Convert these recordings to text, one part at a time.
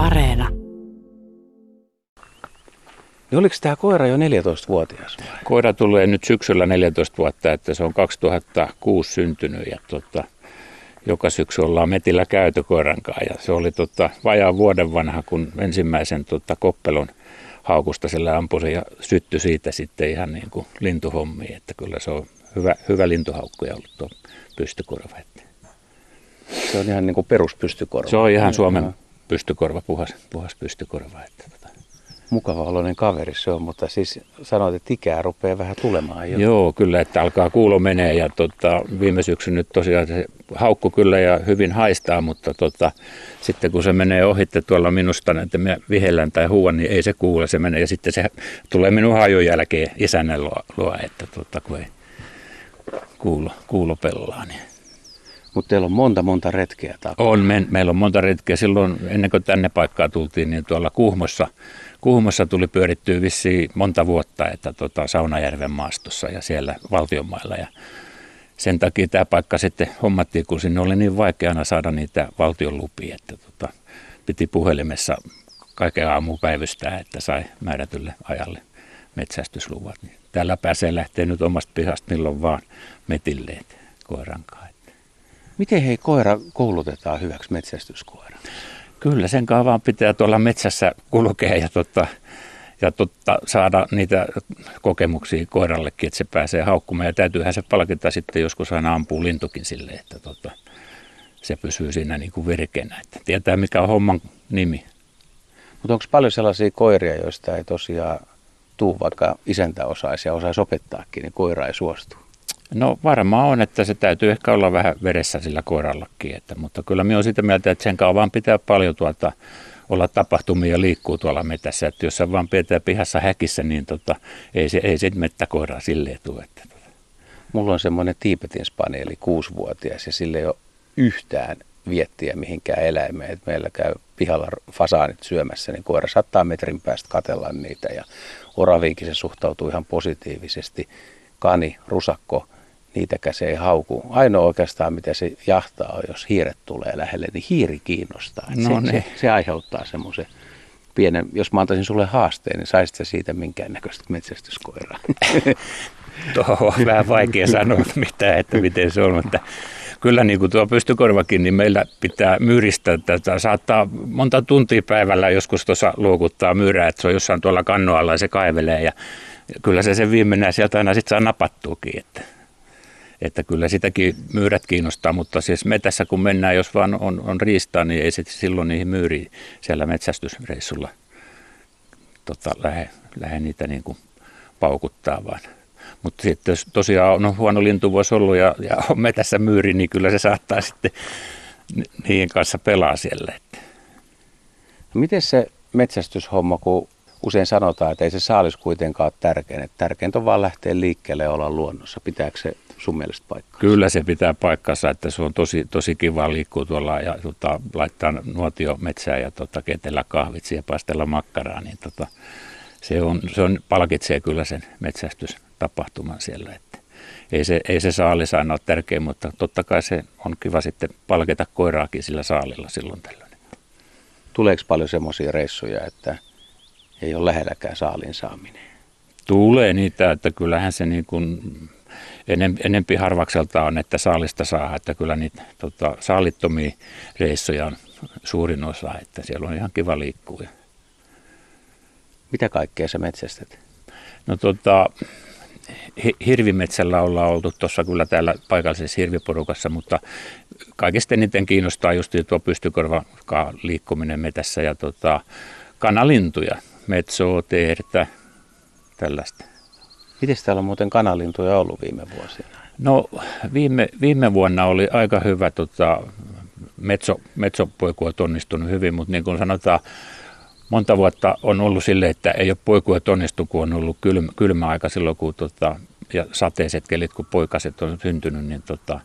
Areena. Niin oliko tämä koira jo 14-vuotias? Koira tulee nyt syksyllä 14 vuotta, että se on 2006 syntynyt ja tota, joka syksy ollaan metillä käyty koiran kanssa. Ja se oli tota, vajaa vuoden vanha, kun ensimmäisen tota, koppelon haukusta sillä ampui ja sytty siitä sitten ihan niin kuin lintuhommiin. Että kyllä se on hyvä, hyvä lintuhaukkuja ollut tuo pystykorva. Että. Se on ihan niin kuin peruspystykorva. Se on ihan Suomen pystykorva, puhas, puhas pystykorva. Että tota. Mukava oloinen kaveri se on, mutta siis sanoit, että ikää rupeaa vähän tulemaan jo. Joo, kyllä, että alkaa kuulo menee ja tota, viime syksyn nyt tosiaan se haukku kyllä ja hyvin haistaa, mutta tota, sitten kun se menee ohitte tuolla minusta, että me vihellän tai huuan, niin ei se kuule, se menee ja sitten se tulee minun hajun jälkeen isännän luo, luo että tota, kun ei kuulo, kuulo pelaa. Niin. Mutta teillä on monta, monta retkeä takana. On, me, meillä on monta retkeä. Silloin ennen kuin tänne paikkaan tultiin, niin tuolla Kuhmossa, Kuhmossa tuli pyörittyä vissiin monta vuotta, että tota, Saunajärven maastossa ja siellä valtionmailla. Ja sen takia tämä paikka sitten hommattiin, kun sinne oli niin vaikeana saada niitä valtion lupia, että tota, piti puhelimessa kaiken aamu päivystää, että sai määrätylle ajalle metsästysluvat. Niin täällä pääsee lähteä nyt omasta pihasta milloin vaan metilleet koiran kanssa. Miten hei koira koulutetaan hyväksi metsästyskoira? Kyllä, sen kanssa vaan pitää tuolla metsässä kulkea ja, totta, ja totta, saada niitä kokemuksia koirallekin, että se pääsee haukkumaan. Ja täytyyhän se palkita sitten joskus aina ampuu lintukin sille, että tota, se pysyy siinä niin kuin virkeänä. Että tietää mikä on homman nimi. Mutta onko paljon sellaisia koiria, joista ei tosiaan tuu vaikka isäntä osaisi ja osaisi opettaakin, niin koira ei suostu? No varmaan on, että se täytyy ehkä olla vähän veressä sillä koirallakin, että, mutta kyllä minä olen sitä mieltä, että sen kanssa vaan pitää paljon tuota, olla tapahtumia ja liikkuu tuolla metässä, että jos se vaan pitää pihassa häkissä, niin tota, ei se, ei se mettäkoiraa silleen tule. Että, tota. Mulla on semmoinen Tiipetin spanieli, kuusivuotias, ja sille ei ole yhtään viettiä mihinkään eläimeen. että meillä käy pihalla fasaanit syömässä, niin koira saattaa metrin päästä katella niitä, ja oraviinkin se suhtautuu ihan positiivisesti. Kani, rusakko, niitäkään se ei hauku. Ainoa oikeastaan, mitä se jahtaa on, jos hiiret tulee lähelle, niin hiiri kiinnostaa. No se, niin. se, se aiheuttaa semmoisen pienen, jos mä antaisin sulle haasteen, niin saisit sä siitä minkäännäköistä metsästyskoiraa. Tuohon on vähän vaikea sanoa mitä, että miten se on, mutta kyllä niin kuin tuo pystykorvakin, niin meillä pitää myyristä tätä. Saattaa monta tuntia päivällä joskus tuossa luokuttaa myyrää, että se on jossain tuolla kannoalla ja se kaivelee ja kyllä se sen viimeinen sieltä aina sitten saa napattuukin. Että että kyllä sitäkin myyrät kiinnostaa, mutta siis metässä kun mennään, jos vaan on, on riistaa, niin ei sitten silloin niihin myyriin siellä metsästysreissulla tota, lähde, lähde niitä niin kuin paukuttaa vaan. Mutta sitten jos tosiaan on huono lintuvuosi ollut ja, ja on metässä myyri, niin kyllä se saattaa sitten niiden kanssa pelaa siellä. Miten se metsästyshomma, kun usein sanotaan, että ei se saalis kuitenkaan ole tärkein. Että tärkeintä on vaan lähteä liikkeelle ja olla luonnossa. Pitääkö se sun mielestä paikkaa? Kyllä se pitää paikkansa, että se on tosi, tosi kiva liikkua tuolla ja tota, laittaa nuotio metsään ja tota, ketellä kahvitsia ja pastella makkaraa. Niin tota, se, on, se on, palkitsee kyllä sen metsästystapahtuman siellä. Että ei se, ei se saalis aina ole tärkeä, mutta totta kai se on kiva sitten palkita koiraakin sillä saalilla silloin tällöin. Tuleeko paljon semmoisia reissuja, että ei ole lähelläkään saalin saaminen? Tulee niitä, että kyllähän se niin kuin enempi harvakselta on, että saalista saa, että kyllä niitä tota, saalittomia reissoja on suurin osa, että siellä on ihan kiva liikkua. Mitä kaikkea sä metsästät? No tota, hirvimetsällä ollaan oltu tuossa kyllä täällä paikallisessa hirviporukassa, mutta kaikista eniten kiinnostaa just tuo pystykorva liikkuminen metässä ja tota, kanalintuja, metsoa, teertä, tällaista. Miten täällä on muuten kanalintuja ollut viime vuosina? No viime, viime vuonna oli aika hyvä, tota, metso, metsopoikuot onnistunut hyvin, mutta niin kuin sanotaan, monta vuotta on ollut sille, että ei ole poikuet onnistu, kun on ollut kylmä, kylmä aika silloin, kun tota, ja sateiset kelit, kun poikaset on syntynyt, niin tota,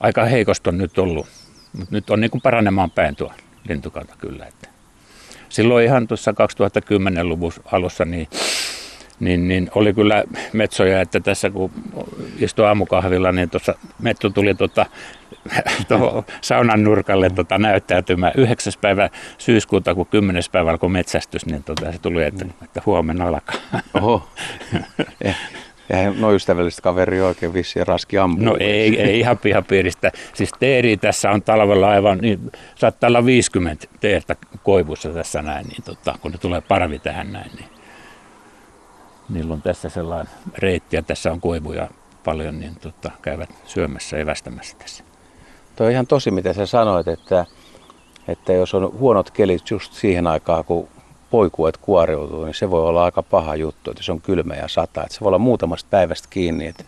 aika heikosta on nyt ollut. Mutta nyt on niin kuin paranemaan päin tuo lintukanta kyllä. Että. Silloin ihan tuossa 2010-luvun alussa, niin niin, niin oli kyllä metsoja, että tässä kun istui aamukahvilla, niin tuossa metso tuli tuota, tuohon saunan nurkalle tota, näyttäytymään. 9. päivä syyskuuta, kun 10. päivä alkoi metsästys, niin tota, se tuli, että, että huomenna alkaa. Oho. Eh, Eihän no ystävällistä kaveri oikein vissi raski ampua. No ei, ei ihan pihapiiristä. Siis teeri tässä on talvella aivan, niin saattaa olla 50 teertä koivussa tässä näin, niin tota, kun ne tulee parvi tähän näin, niin niillä on tässä sellainen reitti ja tässä on koivuja paljon, niin tota, käyvät syömässä ja evästämässä tässä. Tuo on ihan tosi, mitä sä sanoit, että, että jos on huonot kelit just siihen aikaan, kun poikuet kuoriutuu, niin se voi olla aika paha juttu, että se on kylmä ja sata. Että se voi olla muutamasta päivästä kiinni, että,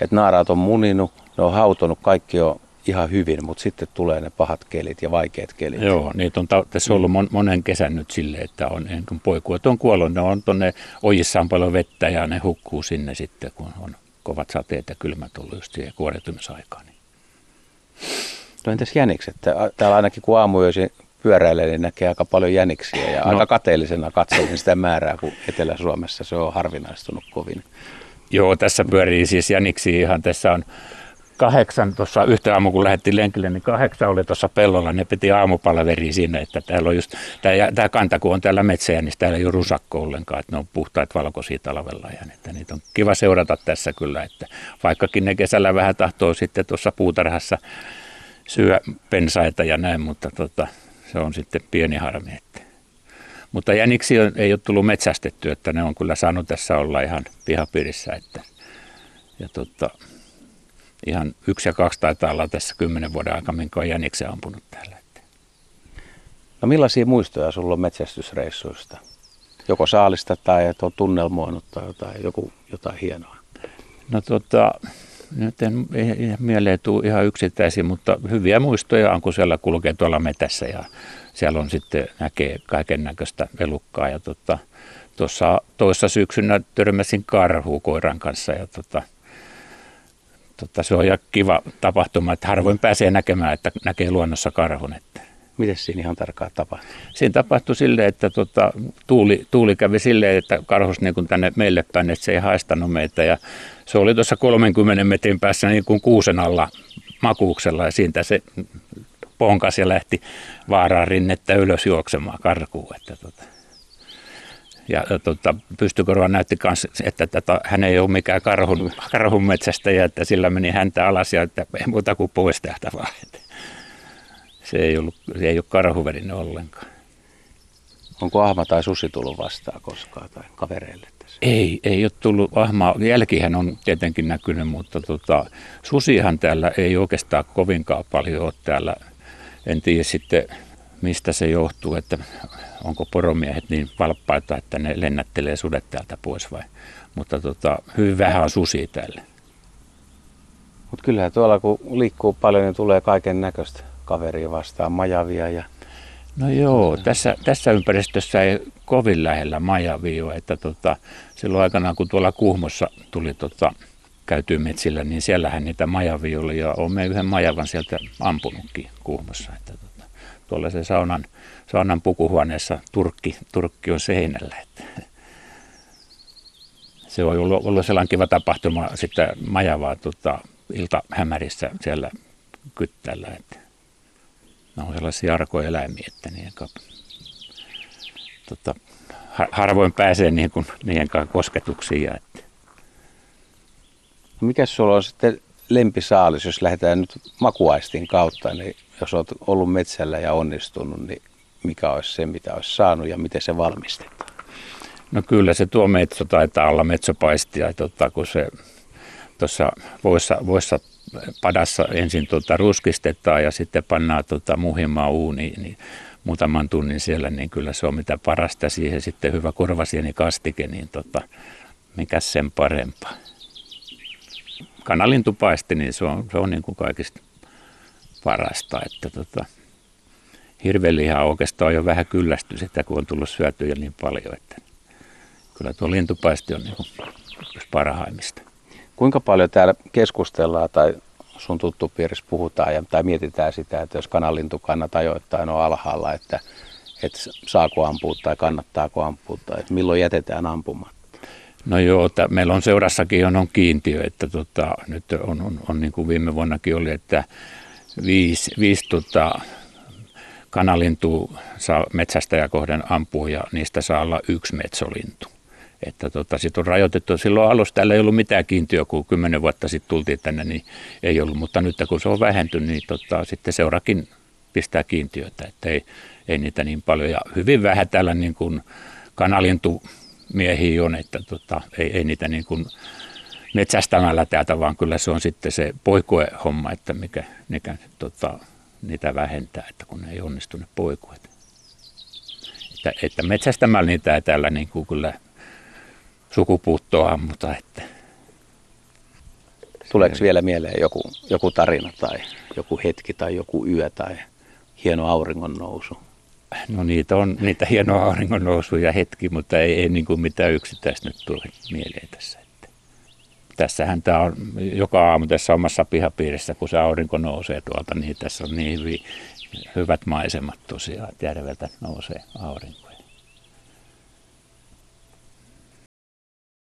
että naaraat on muninut, ne on hautonut, kaikki on ihan hyvin, mutta sitten tulee ne pahat kelit ja vaikeat kelit. Joo, niitä on tässä ollut monen kesän nyt sille, että on, kun poikuet on kuollut, ne on tuonne ojissaan paljon vettä ja ne hukkuu sinne sitten, kun on kovat sateet ja kylmät ollut just siihen kuoriutumisaikaan. No entäs jänikset? Täällä ainakin kun aamuöisin pyöräilee, niin näkee aika paljon jäniksiä ja no. aika kateellisena katselin sitä määrää, kun Etelä-Suomessa se on harvinaistunut kovin. Joo, tässä pyörii siis jäniksi ihan, tässä on kahdeksan tuossa yhtä aamu, kun lähdettiin lenkille, niin kahdeksan oli tuossa pellolla. Ne piti aamupalaveri sinne, että täällä on just, tämä, kanta, kun on täällä metsää, niin täällä ei ole rusakko ollenkaan, että ne on puhtaat valkoisia talvella. Ja että niitä on kiva seurata tässä kyllä, että vaikkakin ne kesällä vähän tahtoo sitten tuossa puutarhassa syö pensaita ja näin, mutta tota, se on sitten pieni harmi. Että. Mutta jäniksi ei ole tullut metsästettyä, että ne on kyllä saanut tässä olla ihan pihapiirissä. Että, ja tota, ihan yksi ja kaksi taitaa olla tässä kymmenen vuoden aikana, minkä on jäniksen ampunut täällä. No millaisia muistoja sulla on metsästysreissuista? Joko saalista tai että on tunnelmoinut tai jotain, joku, jotain hienoa? No tota, nyt en, ei mieleen tule ihan yksittäisiä, mutta hyviä muistoja on, kun siellä kulkee tuolla metässä ja siellä on sitten näkee kaiken näköistä elukkaa. Ja tota, tuossa toissa syksynä törmäsin karhuu koiran kanssa ja tota, tota, se on ja kiva tapahtuma, että harvoin pääsee näkemään, että näkee luonnossa karhun. Että. Miten siinä ihan tarkkaan tapahtui? Siinä tapahtui silleen, että tota, tuuli, tuuli kävi silleen, että karhus niin kuin tänne meille päin, että se ei haistanut meitä ja se oli tuossa 30 metrin päässä niin kuin kuusen alla makuuksella ja siitä se ponkas ja lähti vaaraan rinnettä ylös juoksemaan karkuun. Että tota. Ja tota, pystykorva näytti myös, että tota, hän ei ole mikään karhun, karhun metsästäjä, että sillä meni häntä alas ja että ei muuta kuin pois täältä vaan. Että se ei, ollut, se ei ole karhuverinen ollenkaan. Onko ahma tai susi tullut vastaan koskaan tai kavereille? Tässä? Ei, ei ole tullut ahma. Jälkihän on tietenkin näkynyt, mutta tota, susihan täällä ei oikeastaan kovinkaan paljon ole täällä. En tiedä sitten, mistä se johtuu, että onko poromiehet niin valppaita, että ne lennättelee sudet täältä pois vai. Mutta tota, hyvin vähän on susia täällä. Mutta kyllähän tuolla kun liikkuu paljon, niin tulee kaiken näköistä kaveria vastaan, majavia ja No joo, tässä, tässä ympäristössä ei kovin lähellä majavia, että tota, silloin aikanaan kun tuolla Kuhmossa tuli tota, käytyy metsillä, niin siellähän niitä majavia oli ja olemme yhden majavan sieltä ampunutkin Kuhmossa. Että tota, tuolla se saunan, saunan pukuhuoneessa turkki, turkki on seinällä. Että. Se on ollut, ollut sellainen kiva tapahtuma sitten majavaa tota, iltahämärissä siellä kyttällä. Että ne on sellaisia arkoeläimiä, että niiden kanssa, tota, harvoin pääsee kuin niiden kanssa kosketuksiin. Että. No mikä sulla on sitten lempisaalis, jos lähdetään nyt makuaistin kautta, niin jos olet ollut metsällä ja onnistunut, niin mikä olisi se, mitä olisi saanut ja miten se valmistetaan? No kyllä se tuo metso taitaa olla metsopaistia, tota, kun se tuossa voissa, voissa padassa ensin tota ruskistetaan ja sitten pannaan tota muhimaa uuniin, niin muutaman tunnin siellä, niin kyllä se on mitä parasta. Siihen sitten hyvä korvasieni kastike, niin tota, mikä sen parempaa. Kanalintupaisti, niin se on, se on niin kuin kaikista parasta. Että tota, hirveliha oikeastaan jo vähän kyllästy sitä, kun on tullut syötyä niin paljon. Että kyllä tuo lintupaisti on niin kuin parhaimmista. Kuinka paljon täällä keskustellaan tai sun tuttupiirissä puhutaan ja, tai mietitään sitä, että jos kanalintukannat ajoittain on alhaalla, että, että saako ampua tai kannattaako ampua tai milloin jätetään ampumatta? No joo, että meillä on seurassakin on, on kiintiö, että tota, nyt on, on, on niin kuin viime vuonnakin oli, että viisi, viisi tota, kanalintu saa metsästäjä kohden ampua ja niistä saa olla yksi metsolintu. Että tota, sit on rajoitettu. Silloin alussa täällä ei ollut mitään kiintiöä, kun kymmenen vuotta sitten tultiin tänne, niin ei ollut. Mutta nyt kun se on vähentynyt, niin tota, sitten seurakin pistää kiintiöitä, että ei, ei niitä niin paljon. Ja hyvin vähän täällä niin kuin kanalintu miehiä on, että tota, ei, ei niitä niin kuin metsästämällä täältä, vaan kyllä se on sitten se poikuehomma, että mikä, mikä tota, niitä vähentää, että kun ei onnistu ne poikuet. Että, että metsästämällä niitä ei täällä niin kuin kyllä sukupuuttoa mutta että Tuleeko vielä mieleen joku, joku tarina tai joku hetki tai joku yö tai hieno auringon nousu? No niitä on niitä hienoa auringon nousuja hetki, mutta ei, ei niin kuin mitään yksittäistä nyt tule mieleen tässä. Että. Tässähän tämä on joka aamu tässä omassa pihapiirissä, kun se aurinko nousee tuolta, niin tässä on niin hyvin, hyvät maisemat tosiaan, että järveltä nousee aurinko.